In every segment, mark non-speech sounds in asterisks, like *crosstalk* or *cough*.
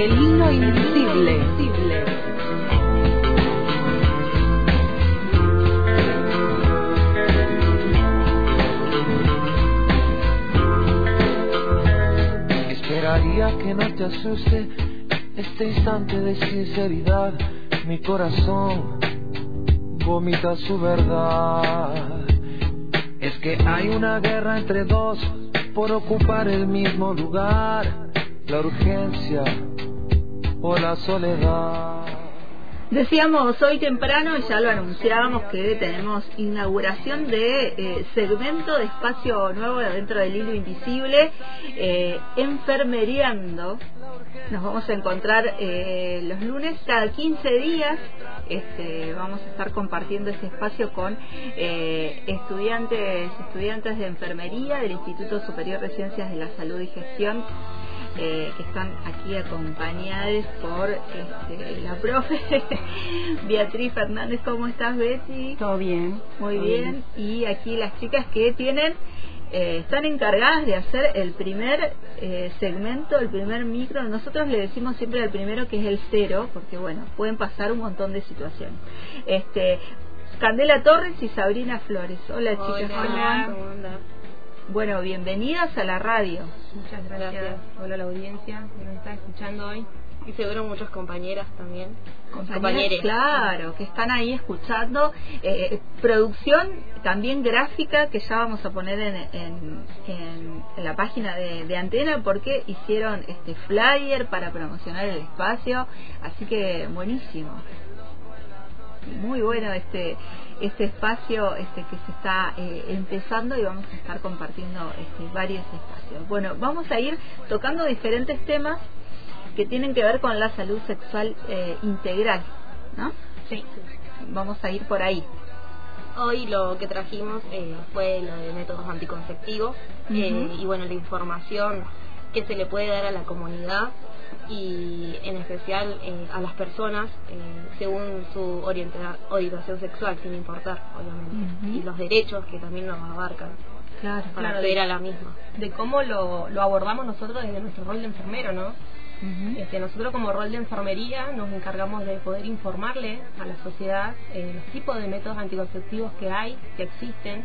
El himno invisible. Esperaría que no te asuste este instante de sinceridad. Mi corazón vomita su verdad. Es que hay una guerra entre dos por ocupar el mismo lugar. La urgencia o soledad. Decíamos hoy temprano, ya lo anunciábamos, que tenemos inauguración de eh, segmento de espacio nuevo dentro del hilo invisible, eh, enfermeriando. Nos vamos a encontrar eh, los lunes cada 15 días. Este, vamos a estar compartiendo ese espacio con eh, estudiantes, estudiantes de enfermería del Instituto Superior de Ciencias de la Salud y Gestión eh, que están aquí acompañadas por este, la profe *laughs* Beatriz Fernández. ¿Cómo estás, Betty? Todo bien. Muy bien. Y aquí las chicas que tienen, eh, están encargadas de hacer el primer eh, segmento, el primer micro. Nosotros le decimos siempre al primero que es el cero, porque bueno, pueden pasar un montón de situaciones. Este, Candela Torres y Sabrina Flores. Hola, chicas. Hola, ¿cómo andas? Bueno, bienvenidas a la radio. Muchas gracias. Hola a la audiencia que nos está escuchando hoy. Y seguro muchas compañeras también. Compañeras, claro, que están ahí escuchando. Eh, producción también gráfica que ya vamos a poner en, en, en, en la página de, de, Antena porque hicieron este flyer para promocionar el espacio. Así que buenísimo. Muy bueno este este espacio este que se está eh, empezando y vamos a estar compartiendo este, varios espacios. Bueno, vamos a ir tocando diferentes temas que tienen que ver con la salud sexual eh, integral, ¿no? Sí. Vamos a ir por ahí. Hoy lo que trajimos eh, fue lo de métodos anticonceptivos uh -huh. y bueno, la información que se le puede dar a la comunidad y en especial eh, a las personas eh, según su orientación sexual, sin importar, obviamente, uh -huh. y los derechos que también nos abarcan. Claro, para claro, acceder a la misma. De cómo lo, lo abordamos nosotros desde nuestro rol de enfermero, ¿no? Uh -huh. este, nosotros como rol de enfermería nos encargamos de poder informarle a la sociedad eh, los tipos de métodos anticonceptivos que hay, que existen,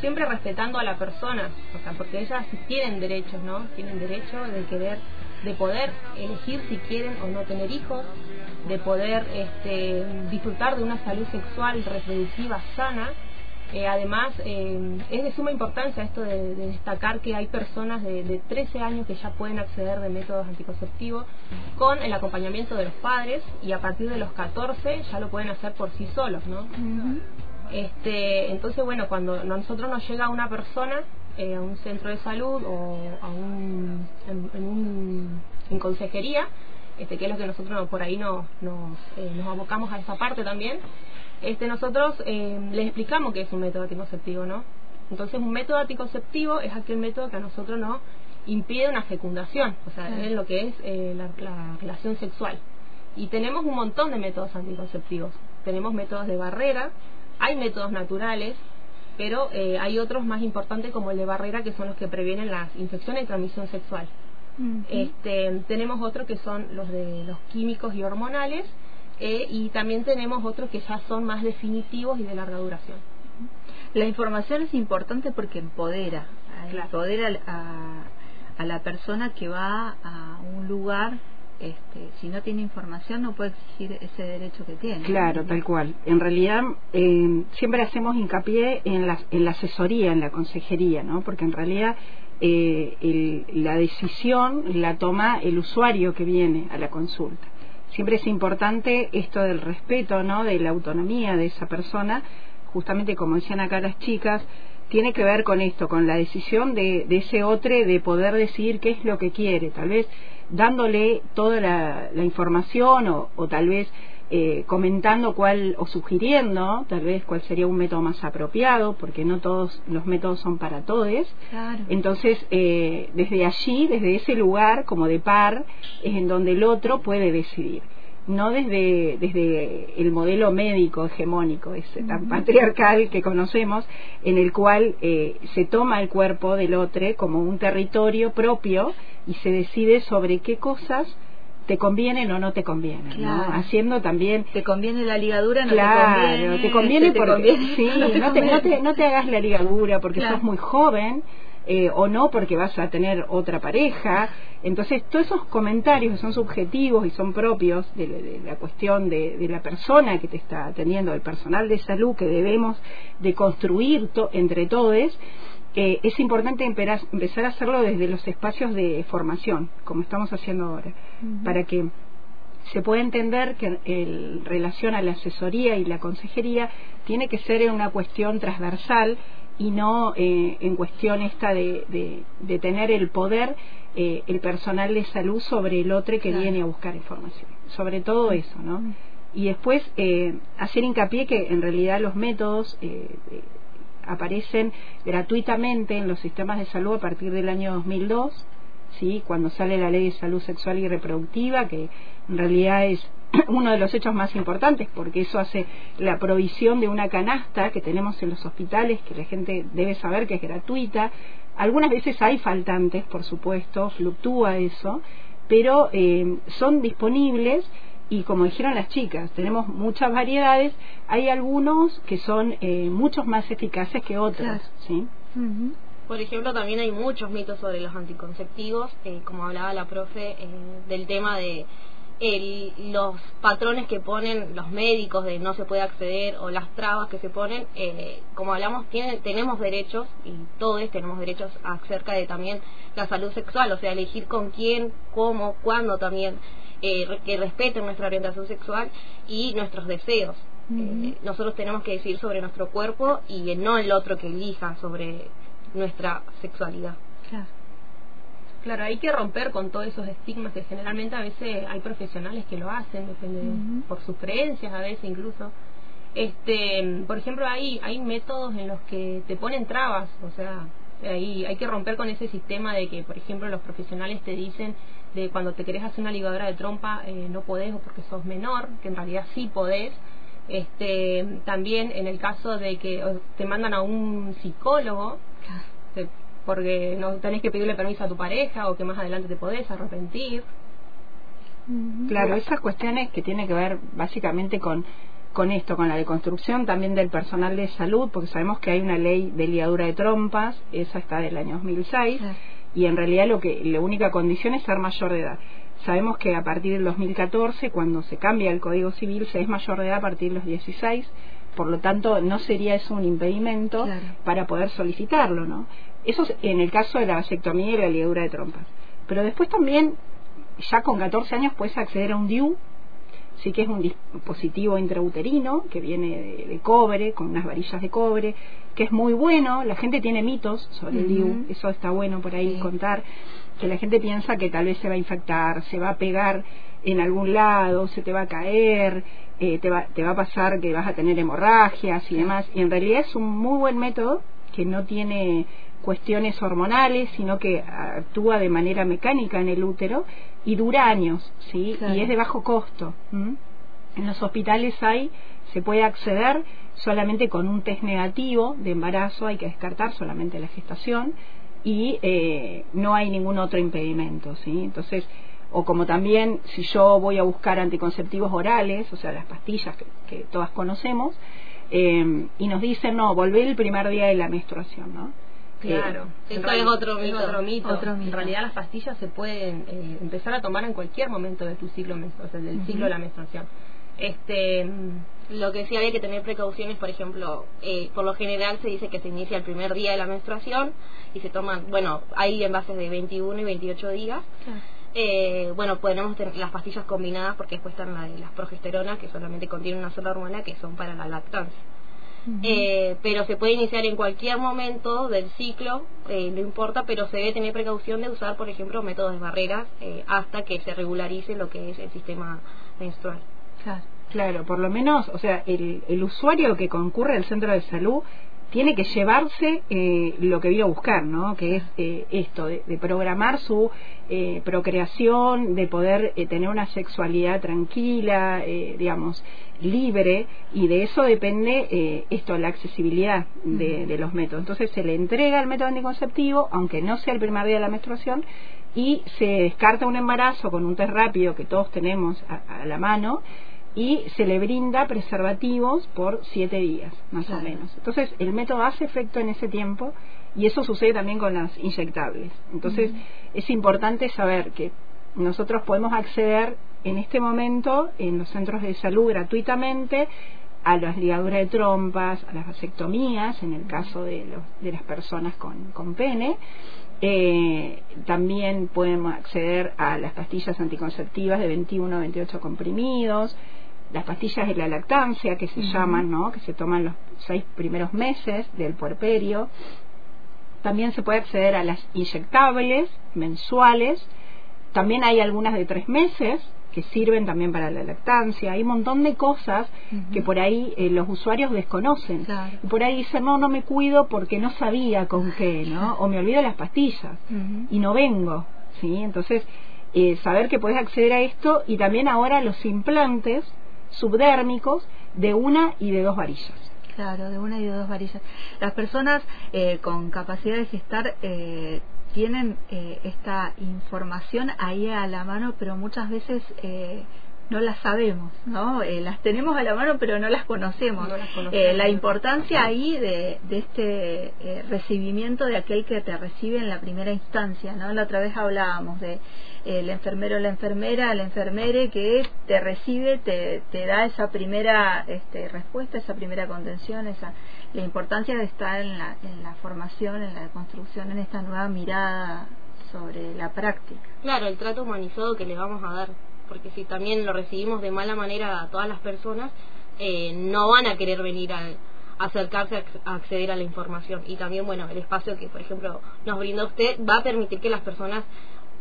siempre respetando a la persona, o sea, porque ellas tienen derechos, ¿no? Tienen derecho de querer de poder elegir si quieren o no tener hijos, de poder este, disfrutar de una salud sexual reproductiva sana. Eh, además, eh, es de suma importancia esto de, de, destacar que hay personas de, de 13 años que ya pueden acceder de métodos anticonceptivos con el acompañamiento de los padres y a partir de los 14 ya lo pueden hacer por sí solos, ¿no? Uh -huh. Este, entonces, bueno, cuando a nosotros nos llega una persona eh, a un centro de salud o a un, consejería, este, que es lo que nosotros por ahí nos, nos, eh, nos abocamos a esa parte también, este, nosotros eh, les explicamos que es un método anticonceptivo, ¿no? Entonces, un método anticonceptivo es aquel método que a nosotros nos impide una fecundación, o sea, es lo que es eh, la, la relación sexual. Y tenemos un montón de métodos anticonceptivos. Tenemos métodos de barrera, hay métodos naturales, pero eh, hay otros más importantes como el de barrera que son los que previenen las infecciones de transmisión sexual. Uh -huh. este, tenemos otros que son los de los químicos y hormonales eh, y también tenemos otros que ya son más definitivos y de larga duración. La información es importante porque empodera, claro. empodera a, a la persona que va a un lugar este, si no tiene información no puede exigir ese derecho que tiene. Claro, tal cual. En realidad eh, siempre hacemos hincapié en la, en la asesoría, en la consejería, ¿no? Porque en realidad eh, el, la decisión la toma el usuario que viene a la consulta. Siempre es importante esto del respeto, ¿no? De la autonomía de esa persona, justamente como decían acá las chicas, tiene que ver con esto, con la decisión de, de ese otro de poder decidir qué es lo que quiere. Tal vez dándole toda la, la información o, o, tal vez eh, comentando cuál o sugiriendo tal vez cuál sería un método más apropiado porque no todos los métodos son para todos claro. entonces eh, desde allí desde ese lugar como de par es en donde el otro puede decidir no desde, desde el modelo médico hegemónico, ese tan patriarcal que conocemos, en el cual eh, se toma el cuerpo del otro como un territorio propio y se decide sobre qué cosas te conviene o no te conviene, Haciendo también... Te conviene la ligadura, no claro, te conviene. *laughs* te porque, Sí, no te, no, te, hagas la ligadura porque sos muy joven, eh, o no porque vas a tener otra pareja. Entonces, todos esos comentarios que son subjetivos y son propios de, la cuestión de, la persona que te está atendiendo, del personal de salud que debemos de construir entre todos, eh, es importante empezar a hacerlo desde los espacios de formación, como estamos haciendo ahora, para que se pueda entender que en relación a la asesoría y la consejería tiene que ser una cuestión transversal y no eh, en cuestión esta de, de, tener el poder eh, el personal de salud sobre el otro que viene a buscar información. Sobre todo eso, ¿no? Y después eh, hacer hincapié que en realidad los métodos aparecen gratuitamente en los sistemas de salud a partir del año 2002, ¿sí? cuando sale la ley de salud sexual y reproductiva, que en realidad es *clears throat* uno de los hechos más importantes, porque eso hace la provisión de una canasta que tenemos en los hospitales, que la gente debe saber que es gratuita. Algunas veces hay faltantes, por supuesto, fluctúa eso, pero eh, son disponibles y como dijeron las chicas, tenemos muchas variedades, hay algunos que son eh, muchos más eficaces que otros, ¿sí? Por ejemplo, también hay muchos mitos sobre los anticonceptivos, eh, como hablaba la profe, del tema de el, los patrones que ponen los médicos de no se puede acceder o las trabas que se ponen, eh, como hablamos, tiene, tenemos derechos y todos tenemos derechos acerca de también la salud sexual, o sea, elegir con quién, cómo, cuándo también, eh, que respeten nuestra orientación sexual y nuestros deseos. Eh, nosotros tenemos que decir sobre nuestro cuerpo y no el otro que elija sobre nuestra sexualidad. Claro. Claro, hay que romper con todos esos estigmas que generalmente a veces hay profesionales que lo hacen, depende por sus creencias a veces incluso. Este, por ejemplo, hay hay métodos en los que te ponen trabas, o sea, ahí hay que romper con ese sistema de que, por ejemplo, los profesionales te dicen de cuando te querés hacer una ligadura de trompa eh, no podés o porque sos menor, que en realidad sí podés. Este, también en el caso de que te mandan a un psicólogo, porque no tenés que pedirle permiso a tu pareja o que más adelante te podés arrepentir. Claro, esas cuestiones que tienen que ver básicamente con con esto, con la deconstrucción también del personal de salud, porque sabemos que hay una ley de ligadura de trompas, esa está del año 2006, y en realidad lo que la única condición es ser mayor de edad. Sabemos que a partir del 2014, cuando se cambia el Código Civil, se es mayor de edad a partir de los 16, por lo tanto no sería eso un impedimento para poder solicitarlo, ¿no? Eso es en el caso de la vasectomía y la ligadura de trompas. Pero después también, ya con 14 años, puedes acceder a un DIU, sí que es un dispositivo intrauterino que viene de, cobre, con unas varillas de cobre, que es muy bueno. La gente tiene mitos sobre el DIU, eso está bueno por ahí contar, que la gente piensa que tal vez se va a infectar, se va a pegar en algún lado, se te va a caer, eh, te, va, te va a pasar que vas a tener hemorragias y demás. Y en realidad es un muy buen método que no tiene cuestiones hormonales, sino que actúa de manera mecánica en el útero y dura años, ¿sí? Y es de bajo costo. En los hospitales hay, se puede acceder solamente con un test negativo de embarazo, hay que descartar solamente la gestación y eh, no hay ningún otro impedimento, ¿sí? Entonces, o como también si yo voy a buscar anticonceptivos orales, o sea, las pastillas que, todas conocemos, eh, y nos dicen, no, volver el primer día de la menstruación, ¿no? Claro, eso es otro mito. En realidad las pastillas se pueden eh, empezar a tomar en cualquier momento de tu ciclo, o sea, del ciclo de la menstruación. Este, lo que sí había que tener precauciones, por ejemplo, eh, por lo general se dice que se inicia el primer día de la menstruación y se toman, bueno, hay envases de 21 y 28 días. Eh, bueno, podemos tener las pastillas combinadas porque después están las progesteronas que solamente contienen una sola hormona que son para la lactancia. Eh, pero se puede iniciar en cualquier momento del ciclo, eh, no importa, pero se debe tener precaución de usar, por ejemplo, métodos de barreras eh, hasta que se regularice lo que es el sistema menstrual. Claro, claro por lo menos, o sea, el, el usuario que concurre al centro de salud tiene que llevarse eh, lo que vino a buscar, ¿no? Que es eh, esto, de, programar su eh, procreación, de poder tener una sexualidad tranquila, digamos, libre, y de eso depende esto, la accesibilidad de, los métodos. Entonces se le entrega el método anticonceptivo, aunque no sea el primer día de la menstruación, y se descarta un embarazo con un test rápido que todos tenemos a la mano, y se le brinda preservativos por siete días, más o menos. Entonces, el método hace efecto en ese tiempo y eso sucede también con las inyectables. Entonces, es importante saber que nosotros podemos acceder en este momento en los centros de salud gratuitamente a las ligaduras de trompas, a las vasectomías, en el caso de, de las personas con, con pene. Eh, también podemos acceder a las pastillas anticonceptivas de 21 a 28 comprimidos, las pastillas de la lactancia que se llaman, ¿no? que se toman los seis primeros meses del puerperio. También se puede acceder a las inyectables mensuales. También hay algunas de tres meses que sirven también para la lactancia. Hay un montón de cosas que por ahí eh, los usuarios desconocen. Y por ahí dicen, no, no me cuido porque no sabía con qué, ¿no? O me olvido las pastillas y no vengo, ¿sí? Entonces, eh, saber que puedes acceder a esto y también ahora los implantes subdérmicos de una y de dos varillas. Claro, de una y de dos varillas. Las personas eh, con capacidad de gestar eh, tienen eh, esta información ahí a la mano, pero muchas veces no las sabemos, ¿no? las tenemos a la mano, pero no las conocemos. la importancia ahí de, de este recibimiento de aquel que te recibe en la primera instancia, ¿no? La otra vez hablábamos de el enfermero o la enfermera, el enfermere que te recibe, te, te da esa primera este, respuesta, esa primera contención, esa la importancia de estar en la, formación, en la construcción, en esta nueva mirada sobre la práctica. Claro, el trato humanizado que le vamos a dar, porque si también lo recibimos de mala manera a todas las personas, eh, no van a querer venir a acercarse a acceder a la información y también bueno el espacio que por ejemplo nos brinda usted va a permitir que las personas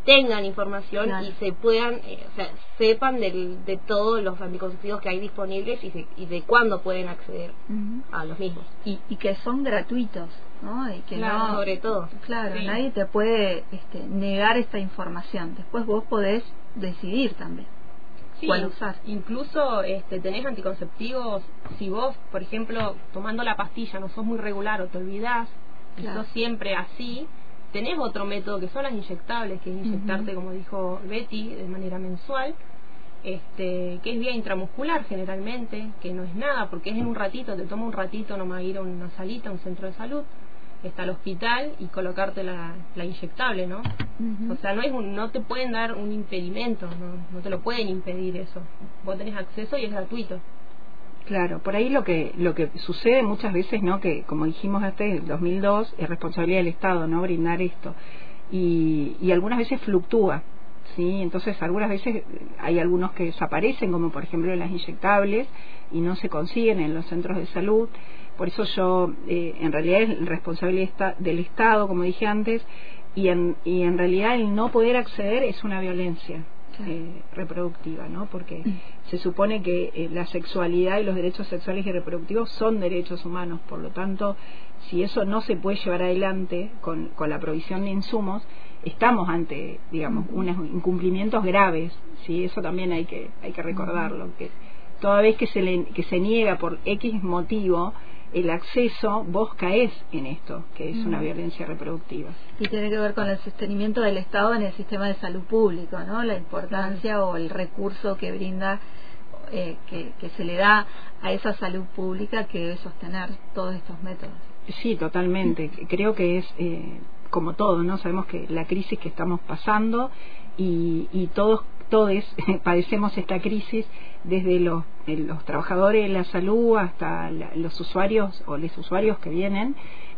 tengan información y se puedan, eh, o sea, sepan de todos los anticonceptivos que hay disponibles y, de cuándo pueden acceder a los mismos. Y, que son gratuitos, ¿no? Y que no, sobre todo. Claro, nadie te puede este, negar esta información. Después vos podés decidir también. cuál usar. Incluso este, tenés anticonceptivos, si vos, por ejemplo, tomando la pastilla no sos muy regular o te olvidás, y sos siempre así, tenés otro método que son las inyectables, que es inyectarte, como dijo Betty, de manera mensual, este, que es vía intramuscular generalmente, que no es nada, porque es en un ratito, te toma un ratito nomás ir a una salita, a un centro de salud, está al hospital y colocarte la, la inyectable, ¿no? O sea, no es un, no te pueden dar un impedimento, no, no te lo pueden impedir eso. Vos tenés acceso y es gratuito. Claro, por ahí lo que lo que sucede muchas veces, ¿no? Que como dijimos hasta el 2002 es responsabilidad del Estado, ¿no? Brindar esto y, y algunas veces fluctúa, sí. Entonces algunas veces hay algunos que desaparecen, como por ejemplo las inyectables y no se consiguen en los centros de salud. Por eso yo, eh, en realidad es responsabilidad del Estado, como dije antes, y en, y en realidad el no poder acceder es una violencia eh, reproductiva, ¿no? Porque se supone que eh, la sexualidad y los derechos sexuales y reproductivos son derechos humanos, por lo tanto, si eso no se puede llevar adelante con, con la provisión de insumos, estamos ante, digamos, unos incumplimientos graves, ¿sí? Eso también hay que, hay que recordarlo, que toda vez que se, le, que se niega por X motivo, el acceso, vos caes en esto, que es una violencia reproductiva. Y tiene que ver con el sostenimiento del Estado en el sistema de salud público, ¿no? La importancia o el recurso que brinda, eh, que, se le da a esa salud pública que debe sostener todos estos métodos. Sí, totalmente. Creo que es eh, como todo, ¿no? Sabemos que la crisis que estamos pasando y, y todos todos *laughs* padecemos esta crisis desde los, los trabajadores de la salud hasta los usuarios o los usuarios que vienen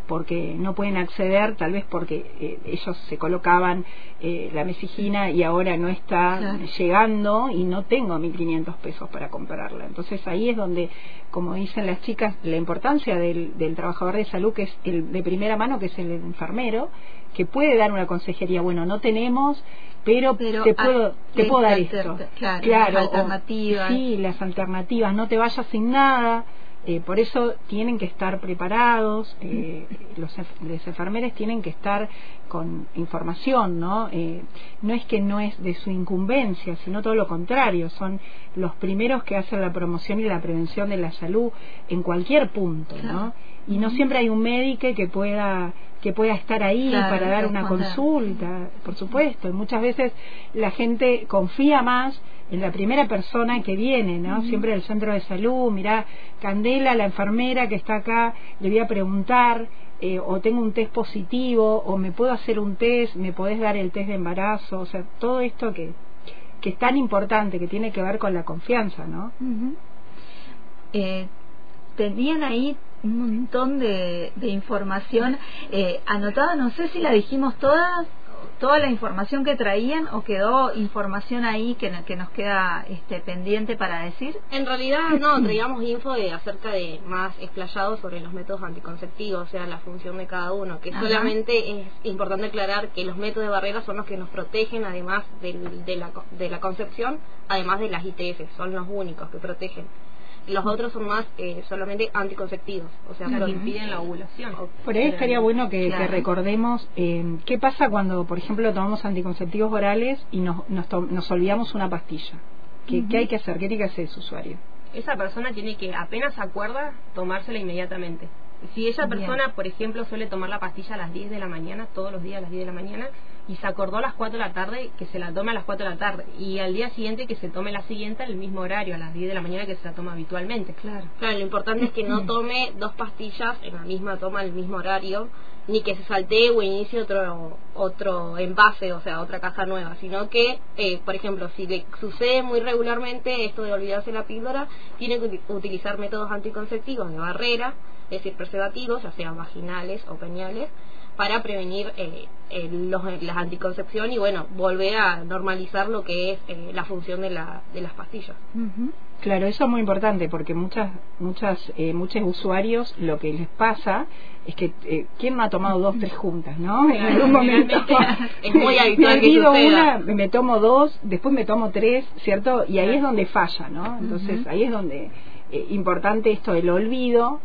porque no pueden acceder, tal vez porque eh, ellos se colocaban eh, la mesigina y ahora no está llegando y no tengo 1.500 pesos para comprarla. Entonces ahí es donde, como dicen las chicas, la importancia del, del trabajador de salud, que es el de primera mano, que es el enfermero, que puede dar una consejería, bueno, no tenemos, pero, te puedo te puedo dar esto claro, las alternativas sí las alternativas no te vayas sin nada Eh, por eso tienen que estar preparados, eh, los, los, enfermeros tienen que estar con información, ¿no? Eh, no es que no es de su incumbencia, sino todo lo contrario, son los primeros que hacen la promoción y la prevención de la salud en cualquier punto, ¿no? Y no siempre hay un médico que pueda que pueda estar ahí para dar una consulta, por supuesto, y muchas veces la gente confía más en la primera persona que viene, ¿no? Siempre del centro de salud, mira, Candela, la enfermera que está acá, le voy a preguntar, eh, o tengo un test positivo, o me puedo hacer un test, me podés dar el test de embarazo, o sea, todo esto que, que es tan importante, que tiene que ver con la confianza, ¿no? eh, tenían ahí un montón de, de información eh, anotada, no sé si la dijimos todas, toda la información que traían o quedó información ahí que, que nos queda este, pendiente para decir? En realidad no, *clears throat* traíamos info de, acerca de más explayado sobre los métodos anticonceptivos, o sea, la función de cada uno, que solamente es importante aclarar que los métodos de barrera son los que nos protegen además de, de, la, de la concepción, además de las ITF, son los únicos que protegen los otros son más eh, solamente anticonceptivos, o sea, que impiden la ovulación. Por ahí estaría bueno que, recordemos eh, qué pasa cuando, por ejemplo, tomamos anticonceptivos orales y nos, nos, nos olvidamos una pastilla. ¿Qué, ¿Qué, hay que hacer? ¿Qué tiene que hacer ese usuario? Esa persona tiene que, apenas acuerda, tomársela inmediatamente. Si esa persona, por ejemplo, suele tomar la pastilla a las 10 de la mañana, todos los días a las 10 de la mañana, y se acordó a las 4 de la tarde que se la tome a las 4 de la tarde, y al día siguiente que se tome la siguiente al mismo horario, a las 10 de la mañana que se la toma habitualmente. Claro. Claro, lo importante es que no *clears throat* tome dos pastillas en la misma toma al mismo horario, ni que se saltee o inicie otro otro envase, o sea, otra caja nueva, sino que, eh, por ejemplo, si le sucede muy regularmente esto de olvidarse la píldora, tiene que utilizar métodos anticonceptivos de barrera, es decir, preservativos, ya sean vaginales o peñales, para prevenir eh, los, las anticoncepción y bueno, volver a normalizar lo que es eh, la función de, la, de las pastillas. Claro, eso es muy importante porque muchas, muchas, eh, muchos usuarios lo que les pasa es que eh, quién me ha tomado dos, tres juntas, ¿no? en algún momento *laughs* es muy habitual que una, me tomo dos, después me tomo tres, ¿cierto? Y ahí es donde falla, ¿no? Entonces ahí es donde importante esto del olvido,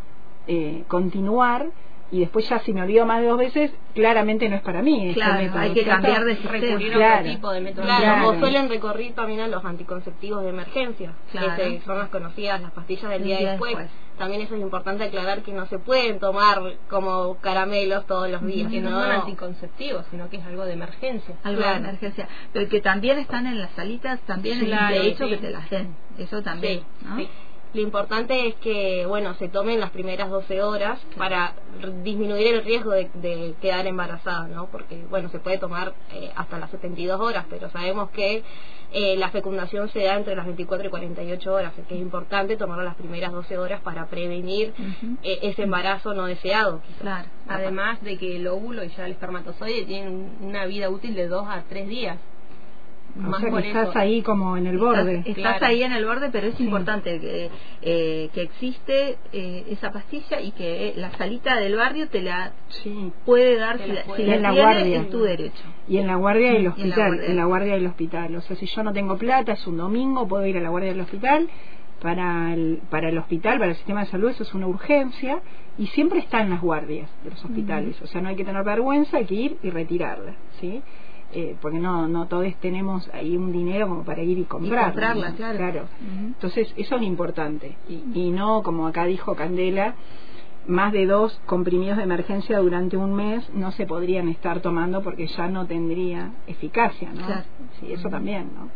continuar y después ya si me olvido más de dos veces, claramente no es para mí. Claro, hay que cambiar de recurrir a otro tipo de método. Claro, o suelen recurrir también a los anticonceptivos de emergencia, claro. que son las conocidas, las pastillas del día, después. También eso es importante aclarar que no se pueden tomar como caramelos todos los días. Que no, son anticonceptivos, sino que es algo de emergencia. Algo de emergencia. Pero que también están en las salitas, también es de hecho que te las den. Eso también. ¿no? Lo importante es que, bueno, se tomen las primeras 12 horas para disminuir el riesgo de, quedar embarazada, ¿no? Porque, bueno, se puede tomar eh, hasta las 72 horas, pero sabemos que eh, la fecundación se da entre las 24 y 48 horas, que es importante tomar las primeras 12 horas para prevenir eh, ese embarazo no deseado. Claro. Además de que el óvulo y ya el espermatozoide tienen una vida útil de 2 a 3 días o sea que estás ahí como en el borde. Estás, ahí en el borde, pero es importante que, eh, que existe eh, esa pastilla y que la salita del barrio te la puede dar si, la, si en la guardia. es tu derecho. Y en la guardia del hospital, en la, guardia. del hospital. O sea, si yo no tengo plata, es un domingo, puedo ir a la guardia del hospital. Para el, para el hospital, para el sistema de salud, eso es una urgencia y siempre está en las guardias de los hospitales. O sea, no hay que tener vergüenza, hay que ir y retirarla. ¿sí? Eh, porque no no todos tenemos ahí un dinero como para ir y comprarla, claro, entonces eso es importante y, y no como acá dijo Candela más de dos comprimidos de emergencia durante un mes no se podrían estar tomando porque ya no tendría eficacia, ¿no? Sí, eso también, ¿no?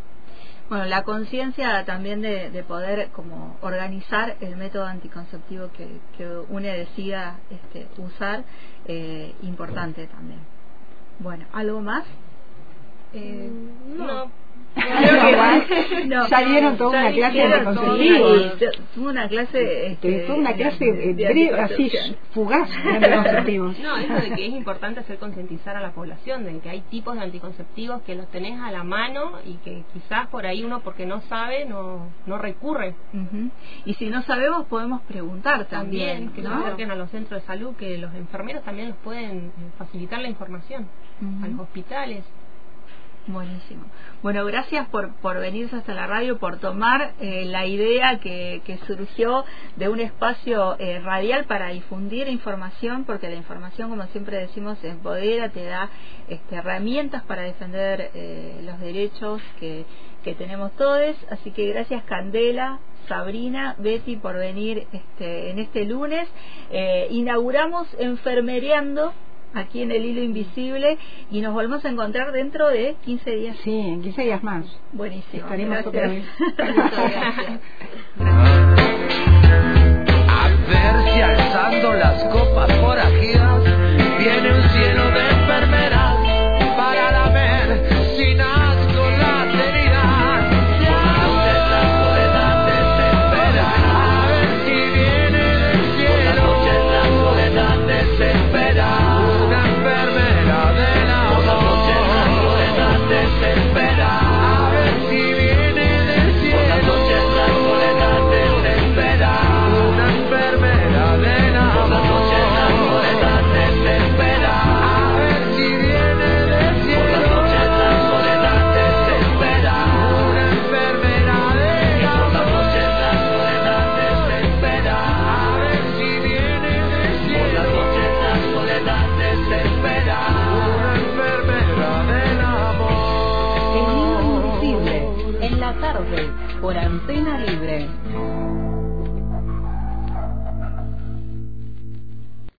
Bueno, la conciencia también de, de, poder como organizar el método anticonceptivo que, que UNE decida este, usar, eh, importante también. Bueno, ¿algo más? Eh, no. no, *laughs* ya dieron toda una clase de conceptivos. Tuvo una clase. Este, Tuvo una clase de, así fugaz *laughs* de conceptivos. No, eso de que es importante hacer concientizar a la población de que hay tipos de anticonceptivos que los tenés a la mano y que quizás por ahí uno porque no sabe no no recurre. Y si no sabemos podemos preguntar también. que ¿no? se acerquen a los centros de salud, que los enfermeros también nos pueden facilitar la información. A los hospitales. Buenísimo. Bueno, gracias por, por venirse hasta la radio, por tomar eh, la idea que, que, surgió de un espacio eh, radial para difundir información, porque la información, como siempre decimos, empodera, te da este, herramientas para defender eh, los derechos que, que tenemos todos. Así que gracias, Candela, Sabrina, Betty por venir este, en este lunes. inauguramos Enfermereando aquí en el hilo invisible y nos volvemos a encontrar dentro de 15 días. Sí, en 15 días más. Buenísimo. Estaremos otra vez. A ver si alzando las copas forajidas viene